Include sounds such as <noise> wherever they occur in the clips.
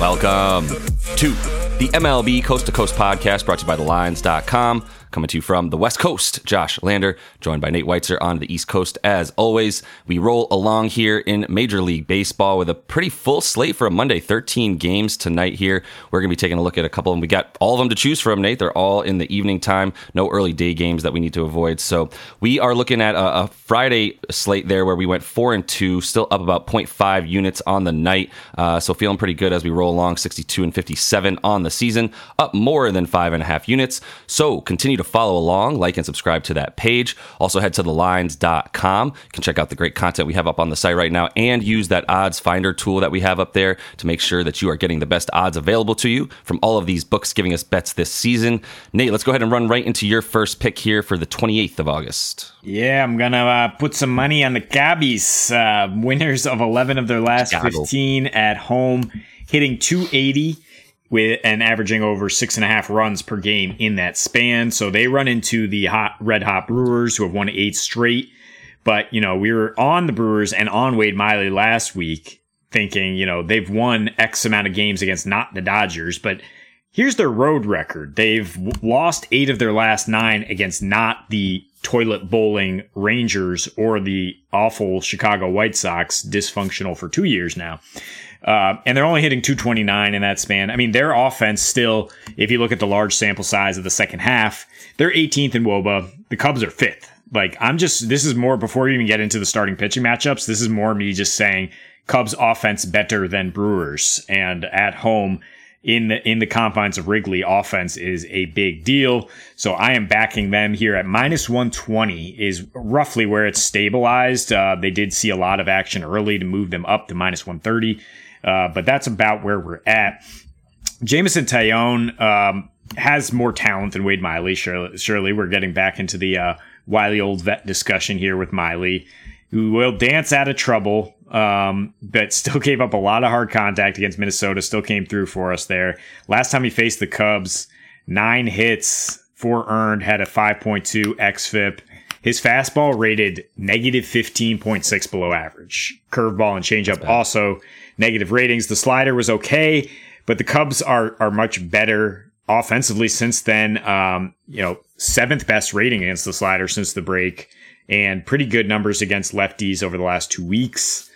Welcome to the MLB Coast to Coast podcast brought to you by TheLines.com. Coming to you from the West Coast, Josh Lander, joined by Nate Weitzer on the East Coast. As always, we roll along here in Major League Baseball with a pretty full slate for a Monday. 13 games tonight here. We're going to be taking a look at a couple, and we got all of them to choose from, Nate. They're all in the evening time. No early day games that we need to avoid. So we are looking at a, a Friday slate there where we went four and two, still up about 0.5 units on the night. Uh, so feeling pretty good as we roll along 62 and 57 on the season, up more than five and a half units. So continue to follow along, like and subscribe to that page. Also, head to thelines.com. You can check out the great content we have up on the site right now and use that odds finder tool that we have up there to make sure that you are getting the best odds available to you from all of these books giving us bets this season. Nate, let's go ahead and run right into your first pick here for the 28th of August. Yeah, I'm going to uh, put some money on the Cubbies, uh, winners of 11 of their last Chicago. 15 at home, hitting 280 with and averaging over six and a half runs per game in that span. So they run into the hot red hot Brewers who have won eight straight. But you know, we were on the Brewers and on Wade Miley last week, thinking you know they've won X amount of games against not the Dodgers, but here's their road record. They've lost eight of their last nine against not the toilet bowling Rangers or the awful Chicago White Sox, dysfunctional for two years now. Uh, and they're only hitting 229 in that span. I mean, their offense still, if you look at the large sample size of the second half, they're 18th in WOBA. The Cubs are fifth. Like, I'm just, this is more before you even get into the starting pitching matchups. This is more me just saying Cubs offense better than Brewers. And at home, in the in the confines of Wrigley, offense is a big deal. So I am backing them here at minus 120 is roughly where it's stabilized. Uh, they did see a lot of action early to move them up to minus 130, uh, but that's about where we're at. Jameson Taillon um, has more talent than Wade Miley. Surely, surely we're getting back into the uh, wily old vet discussion here with Miley, who will dance out of trouble um, but still <laughs> gave up a lot of hard contact against Minnesota. Still came through for us there. Last time he faced the Cubs, nine hits, four earned, had a 5.2 xFIP. His fastball rated negative 15.6 below average. Curveball and changeup also negative ratings. The slider was okay, but the Cubs are are much better offensively since then. Um, you know, seventh best rating against the slider since the break, and pretty good numbers against lefties over the last two weeks.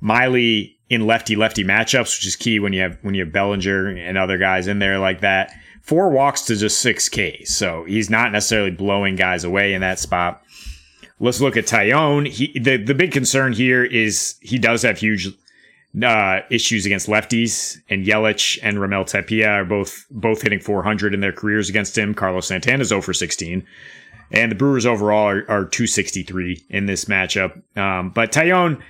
Miley in lefty lefty matchups, which is key when you have when you have Bellinger and other guys in there like that. Four walks to just six K, so he's not necessarily blowing guys away in that spot. Let's look at Taillon. He the the big concern here is he does have huge uh, issues against lefties, and Yelich and Raimel Tapia are both both hitting 400 in their careers against him. Carlos Santana's 0 for 16. And the Brewers overall are, are 263 in this matchup. Um, but Taillon,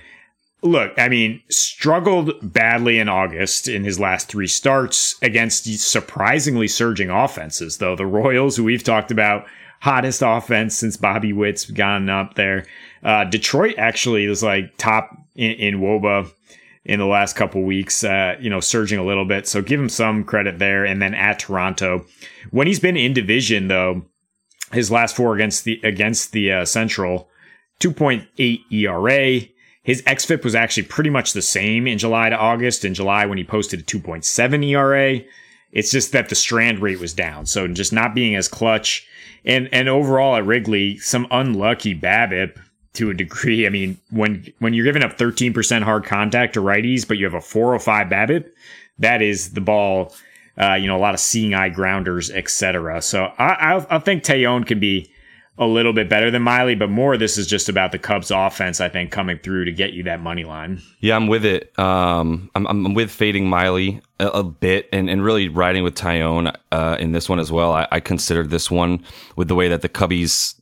look, I mean, struggled badly in August in his last three starts against surprisingly surging offenses, though. The Royals, who we've talked about, hottest offense since Bobby Witt's gone up there. Uh, Detroit actually was like top in, in WOBA in the last couple weeks, uh, you know, surging a little bit. So give him some credit there. And then at Toronto, when he's been in division, though, his last four against the against the uh, Central, 2.8 ERA, his xFIP was actually pretty much the same in July to August. In July, when he posted a 2.7 ERA, it's just that the strand rate was down. So just not being as clutch. And and overall at Wrigley, some unlucky BABIP to a degree. I mean, when when you're giving up 13% hard contact to righties, but you have a 405 BABIP, that is the ball. Uh, you know, a lot of seeing eye grounders, etc. So I, I, I think Taillon can be a little bit better than Miley, but more this is just about the Cubs offense, I think, coming through to get you that money line. Yeah, I'm with it. Um, I'm, I'm with fading Miley a, a bit and, and really riding with Taillon uh, in this one as well. I, I considered this one with the way that the Cubbies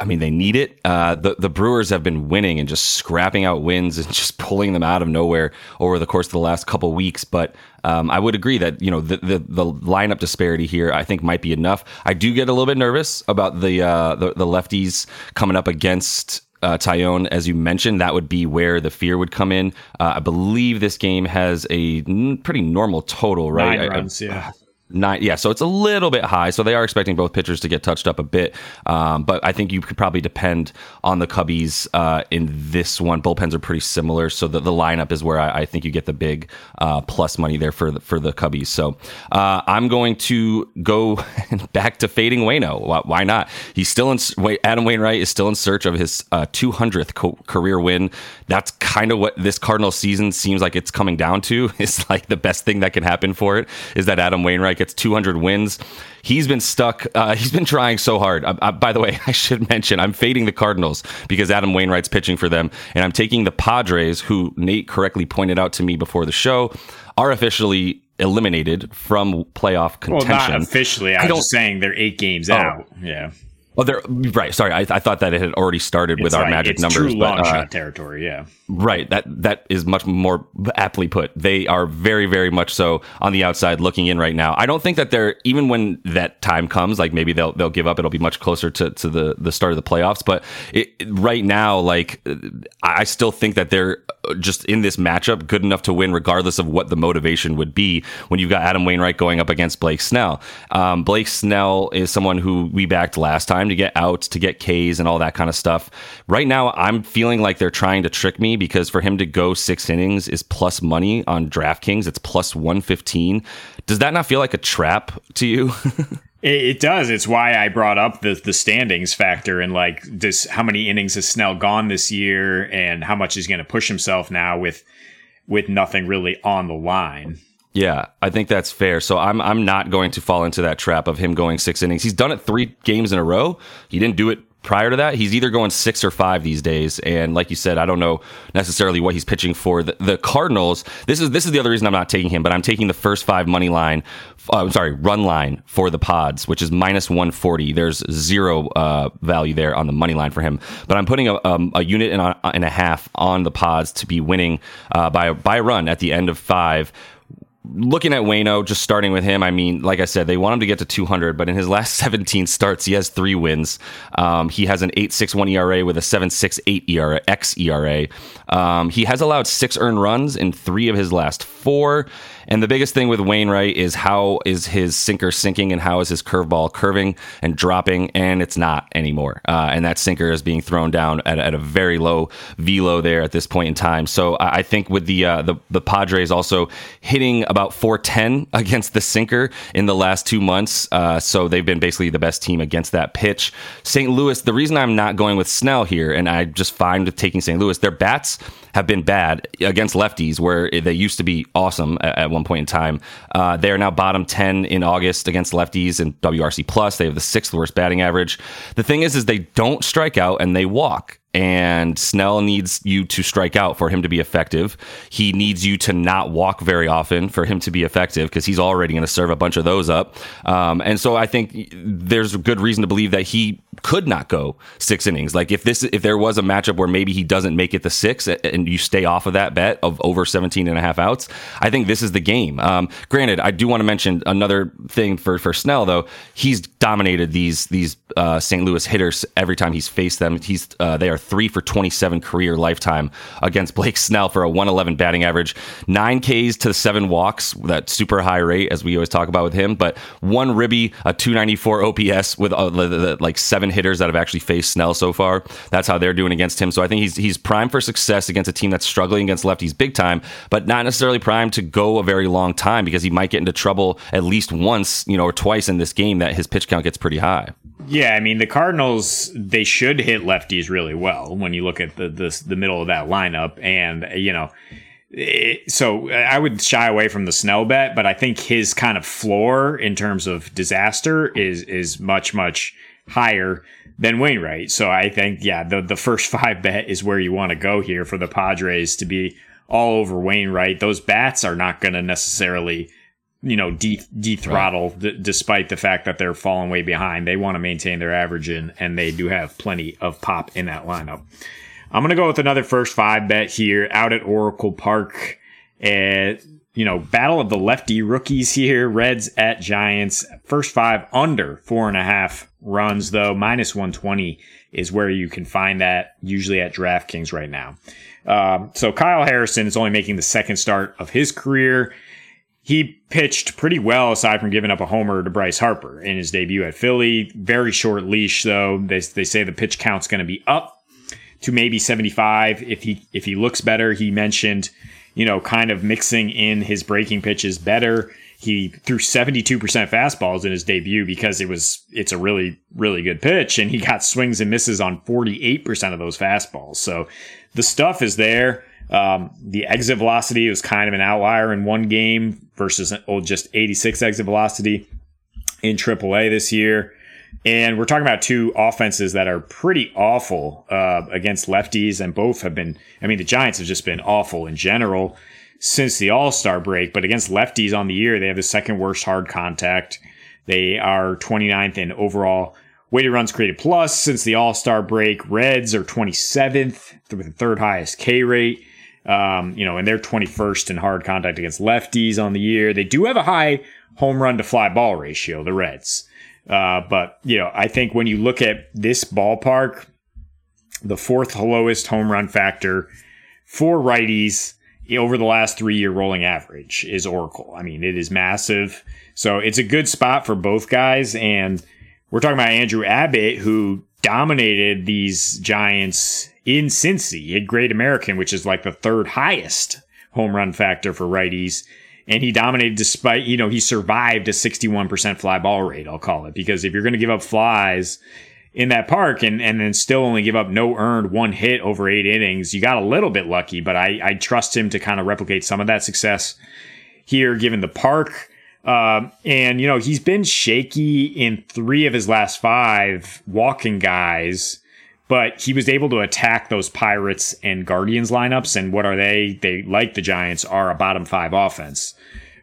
I mean, they need it. Uh, the the Brewers have been winning and just scrapping out wins and <laughs> just pulling them out of nowhere over the course of the last couple weeks. But um, I would agree that you know the, the, the lineup disparity here I think might be enough. I do get a little bit nervous about the uh, the, the lefties coming up against uh, Taillon, as you mentioned, that would be where the fear would come in. Uh, I believe this game has a n- pretty normal total, right? Nine I- runs, yeah. Nine, yeah, so it's a little bit high. So they are expecting both pitchers to get touched up a bit, um, but I think you could probably depend on the Cubbies uh, in this one. Bullpens are pretty similar, so the, the lineup is where I, I think you get the big uh, plus money there for the, for the Cubbies. So uh, I'm going to go <laughs> back to fading Wayno. Why, why, not? He's still in. Adam Wainwright is still in search of his 200th uh, co- career win. That's kind of what this Cardinal season seems like it's coming down to. <laughs> It's like the best thing that can happen for it is that Adam Wainwright gets 200 wins. He's been stuck. Uh, <laughs> he's been trying so hard. Uh, uh, by the way, <laughs> I should mention I'm fading the Cardinals because Adam Wainwright's pitching for them, and I'm taking the Padres, who Nate correctly pointed out to me before the show, are officially eliminated from playoff contention. Well, not officially. I, I was just saying they're eight games oh. out. Yeah. Oh, they're right. Sorry, I, I, thought that it had already started with our magic numbers. True but, long uh, shot territory, yeah. Right. That that is much more aptly put. They are very, very much so on the outside looking in right now. I don't think that they're even when that time comes, like maybe they'll they'll give up. It'll be much closer to, to the the start of the playoffs. But it, right now, like I still think that they're just in this matchup good enough to win, regardless of what the motivation would be. When you've got Adam Wainwright going up against Blake Snell, um, Blake Snell is someone who we backed last time to get outs, to get Ks, and all that kind of stuff. Right now, I'm feeling like they're trying to trick me because for him to go six innings is plus money on DraftKings. It's plus 115. Does that not feel like a trap to you? <laughs> It, does. It's why I brought up the the standings factor and like this. How many innings has Snell gone this year, and how much he's going to push himself now with with nothing really on the line. Yeah, I think that's fair. So I'm I'm not going to fall into that trap of him going six innings. He's done it three games in a row. He didn't do it prior to that. He's either going six or five these days. And like you said, I don't know necessarily what he's pitching for. The, the Cardinals. This is this is the other reason I'm not taking him, but I'm taking the first five money line. Uh, I'm sorry, run line for the Pods, which is minus 140. There's zero uh, value there on the money line for him, but I'm putting a, um, a unit and a, and a half on the Pods to be winning uh, by by run at the end of five looking at Wayno, just starting with him, I mean, like I said, they want him to get to 200, but in his last <laughs> 17 starts, he has three wins. Um, he has an 8.61 ERA with a 7.68 ERA, X ERA. Um, he has allowed six earned runs in three of his last four. And the biggest thing with Wainwright is how is his sinker sinking and how is his curveball curving and dropping, and it's not anymore. Uh, and that sinker is being thrown down at, at, a very low velo there at this point in time. So I, think with the, uh, the the Padres also hitting about 410 <laughs> against the sinker in the last two months, uh, so they've been basically the best team against that pitch. St. Louis, the reason I'm not going with Snell here, and I just fine with taking St. Louis, their bats have been bad against lefties, where they used to be awesome at, at one point in time. Uh, they are now bottom 10 in August against lefties in WRC plus. They have the sixth worst batting average. The thing is, is they don't strike out and they walk and Snell needs you to strike out for him to be effective. He needs you to not walk very often for him to be effective because he's already going to serve a bunch of those up. Um, and so I think there's good reason to believe that he could not go six innings. Like if this, if there was a matchup where maybe he doesn't make it the six and you stay off of that bet of over 17 and a half outs, I think this is the game. Um, granted, I do want to mention another thing for, for Snell though. He's dominated these, these, uh, St. Louis hitters every time he's faced them. He's, uh, they are three for 27 career lifetime against Blake Snell for a 111 batting average, nine Ks to seven walks, that super high rate as we always talk about with him, but one ribby, a 294 OPS with uh, the, the, like seven hitters that have actually faced Snell so far. That's how they're doing against him. So I think he's he's primed for success against a team that's struggling against lefties big time, but not necessarily primed to go a very long time because he might get into trouble at least once, you know, or twice in this game that his pitch count gets pretty high. Yeah, I mean the Cardinals they should hit lefties really well when you look at the the, the middle of that lineup, and you know. It, so I would shy away from the Snell bet, but I think his kind of floor in terms of disaster is is much much higher than Wainwright. So I think yeah, the the first <laughs> five bet is where you want to go here for the Padres to be all over Wainwright. Those bats are not going to necessarily you know, de- dethrottle right. d- despite the fact that they're falling way behind. They want to maintain their average in, and they do have plenty of pop in that lineup. I'm going to go with another first five bet here out at Oracle Park. Uh, you know, battle of the lefty rookies here. Reds at Giants. First five under four and a half runs, though. Minus 120 is where you can find that usually at DraftKings right now. Um, so Kyle Harrison is only making the second start of his career he pitched pretty well aside from giving up a homer to Bryce Harper in his debut at Philly. Very short leash though. They, they say the pitch count's going to be up to maybe 75 if he if he looks better. He mentioned, you know, kind of mixing in his breaking pitches better. He threw 72% fastballs in his debut because it was it's a really really good pitch and he got swings and misses on 48% of those fastballs. So the stuff is there. Um, the exit velocity was kind of an outlier in one game versus oh, just 86 exit velocity in AAA this year. And we're talking about two offenses that are pretty awful uh, against lefties, and both have been. I mean, the Giants have just been awful in general since the All Star break, but against lefties on the year, they have the second worst hard contact. They are 29th in overall weighted runs created plus since the All Star break. Reds are 27th with the third highest K rate. Um, you know, and they're 21st in hard contact against lefties on the year. They do have a high home run to fly ball ratio, the Reds. Uh, but, you know, I think when you look at this ballpark, the fourth lowest home run factor for righties over the last three year rolling average is Oracle. I mean, it is massive. So it's a good spot for both guys. And we're talking about Andrew Abbott, who dominated these Giants in Cincy. at Great American, which is like the third highest home run factor for righties. And he dominated despite, you know, he survived a 61% fly ball rate, I'll call it. Because if you're going to give up flies in that park and, and then still only give up no earned one hit over eight innings, you got a little bit lucky. But I, I trust him to kind of replicate some of that success here, given the park. Um, and, you know, he's been shaky in three of his last five walking guys but he was able to attack those Pirates and Guardians lineups. And what are they? They, like the Giants, are a bottom five offense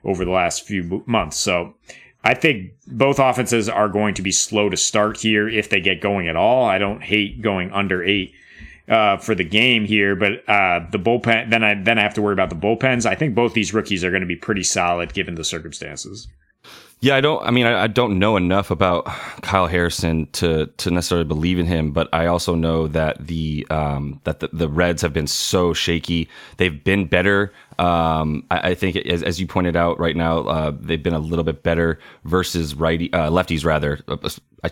over the last few months. So I think both offenses are going to be slow to start here if they get going at all. I don't hate going under eight. Uh, for the game here, but uh, the bullpen. Then I then I have to worry about the bullpens. I think both these rookies are going to be pretty solid given the circumstances. Yeah, I don't. I mean, I, I, don't know enough about Kyle Harrison to to necessarily believe in him, but I also know that the um, that the, the Reds have been so shaky. They've been better. Um, I, I, think, as, as, you pointed out, right now uh, they've been a little bit better versus righty uh, lefties, rather uh,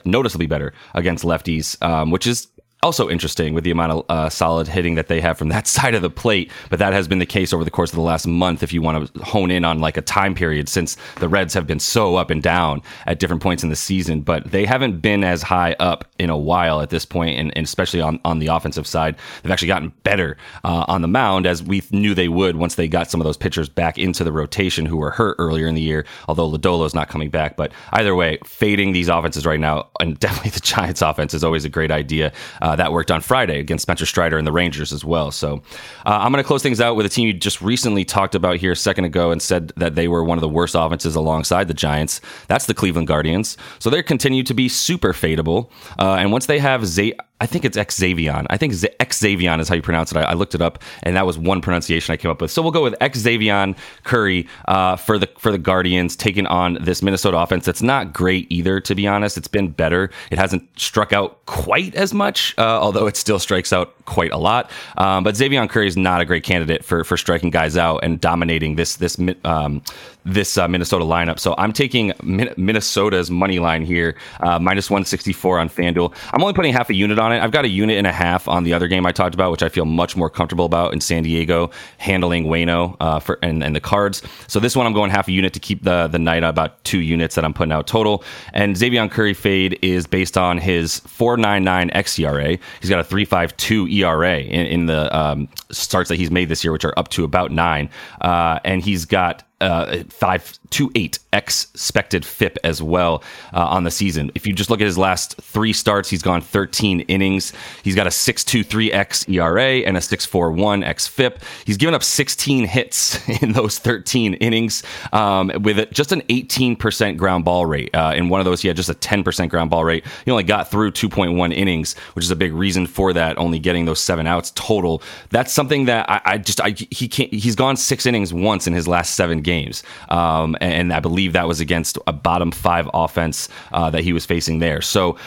noticeably better against lefties, um, which is also interesting with the amount of uh, solid hitting that they have from that <laughs> side of the plate. But that has been the case over the course of the last month. If you want to hone in on like a time period, since the Reds have been so up and down at different points in the season, but they haven't been as high up in a while at this point, and, and especially on on the offensive side, they've actually gotten better uh, on the mound as we knew they would once they got some of those pitchers back into the rotation who were hurt earlier in the year. Although Lodolo is not coming back, but either way, fading these offenses right now, and <laughs> definitely the Giants' offense is always a great idea. Uh, uh, that worked on Friday against Spencer Strider and the Rangers as well. So uh, I'm going to close things out with a team you just recently talked about here a second ago and said that they were one of the worst offenses alongside the Giants. That's the Cleveland Guardians. So they continue to be super fadeable. Uh, and once they have Zay. I think it's Xzavion. I think Xzavion is how you pronounce it. I, I, looked it up, and that was one pronunciation I came up with. So we'll go with Xzavion Curry uh, for the for the Guardians taking on this Minnesota offense. That's not great either, to be honest. It's been better. It hasn't struck out quite as much, uh, although it still strikes out quite a lot. Um, but Xzavion Curry is not a great candidate for for striking guys out and dominating this this um, this uh, Minnesota lineup. So I'm taking Minnesota's money line here, uh, minus 164 on FanDuel. I'm only putting half a unit on it. I've got a unit and a half on the other game I talked about, which I feel much more comfortable about in San Diego, handling Wayno uh, for and, and the cards. So this one I'm going half a unit to keep the the night about two units that I'm putting out total. And Xzavion Curry fade is based on his 4.99 xERA. He's got a 3.52 ERA in, in the um, starts that he's made this year, which are up to about nine, uh, and he's got uh, five two eight expected FIP as well uh, on the season. If you just look at his last three starts, he's gone 13 innings. He's got a 6.23 x ERA and a 6.41 x FIP. He's given up 16 hits <laughs> in those 13 innings um, with just an 18% ground ball rate. Uh, in one of those, he had just a 10% ground ball rate. He only got through 2.1 innings, which is a big reason for that. Only getting those seven outs total. That's something that I, I just I, he can't. He's gone six innings once in his last seven games games. Um, and I believe that was against a bottom five offense uh, that he was facing there. So,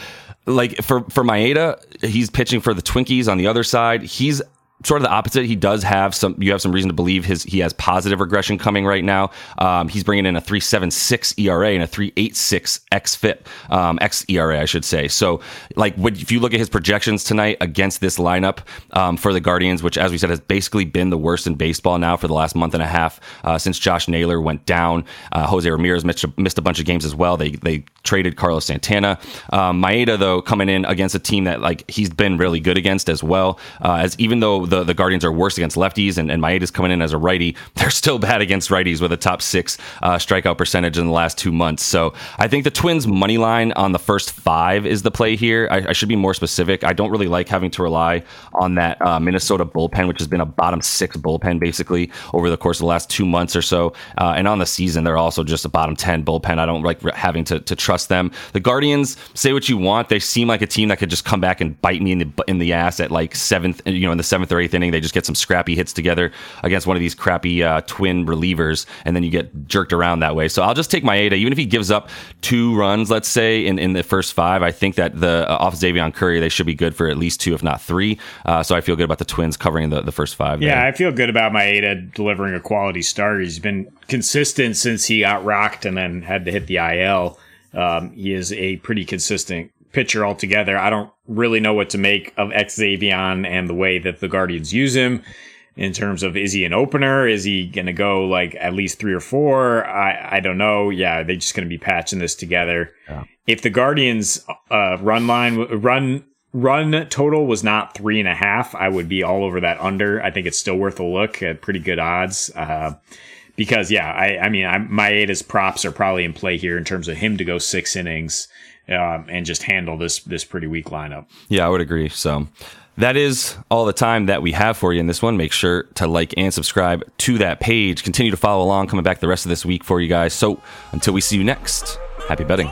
like for for Maeda, he's pitching for the Twinkies on the other side. He's sort of the opposite. He does have some. You have some reason to believe his he has positive regression coming right now. Um, he's bringing in a three seven six ERA and a three eight six xFIP um, x ERA, I should say. So, like, if you look at his projections tonight against this lineup um, for the Guardians, which, as we said, has basically been the worst in baseball now for the last month and a half uh, since Josh Naylor went down. Uh, Jose Ramirez missed a, missed a bunch of games as well. They they traded Carlos Santana. Um, Maeda though coming in against a team that like he's been really good against as well. Uh, as even though the, the Guardians are worse against lefties and, and Maeda's coming in as a righty, <laughs> they're still bad against righties with a top six uh, strikeout percentage in the last two months. So I think the Twins money line on the first five is the play here. I, I should be more specific. I don't really like having to rely on that uh, Minnesota bullpen, which has been a bottom six bullpen basically over the course of the last two months or so. Uh, and on the season, they're also just a bottom 10 bullpen. I don't like having to, to trust them. The Guardians, say what you want, they seem like a team that could just come back and bite me in the in the ass at like seventh, you know, in the seventh or eighth inning. They just get some scrappy hits together against one of these crappy uh, twin relievers, and then you get jerked around that way. So I'll just take Maeda, even if he gives up two runs, let's say in, in the first five. I think that the uh, off Xzavion Curry, they should be good for at least two, if not three. Uh, so I feel good about the Twins covering the, the first five. Yeah, there. I feel good about Maeda delivering a quality start. He's been consistent since he got rocked and then had to hit the IL. Um, he is a pretty consistent pitcher altogether. I don't really know what to make of Xzavion and the way that the Guardians use him in terms of is he an opener? Is he going to go like at least three or four? I, I don't know. Yeah, they're just going to be patching this together. Yeah. If the Guardians uh, run line run run total was not three and a half, I would be all over that under. I think it's still worth a look at pretty good odds. Uh, because yeah, I, I mean, I, Maeda's props are probably in play here in terms of him to go six innings um, and just handle this this pretty weak lineup. Yeah, I would agree. So that is all the time that we have for you in this one. Make sure to like and subscribe to that page. Continue to follow along. Coming back the rest of this week for you guys. So until we see you next, happy betting.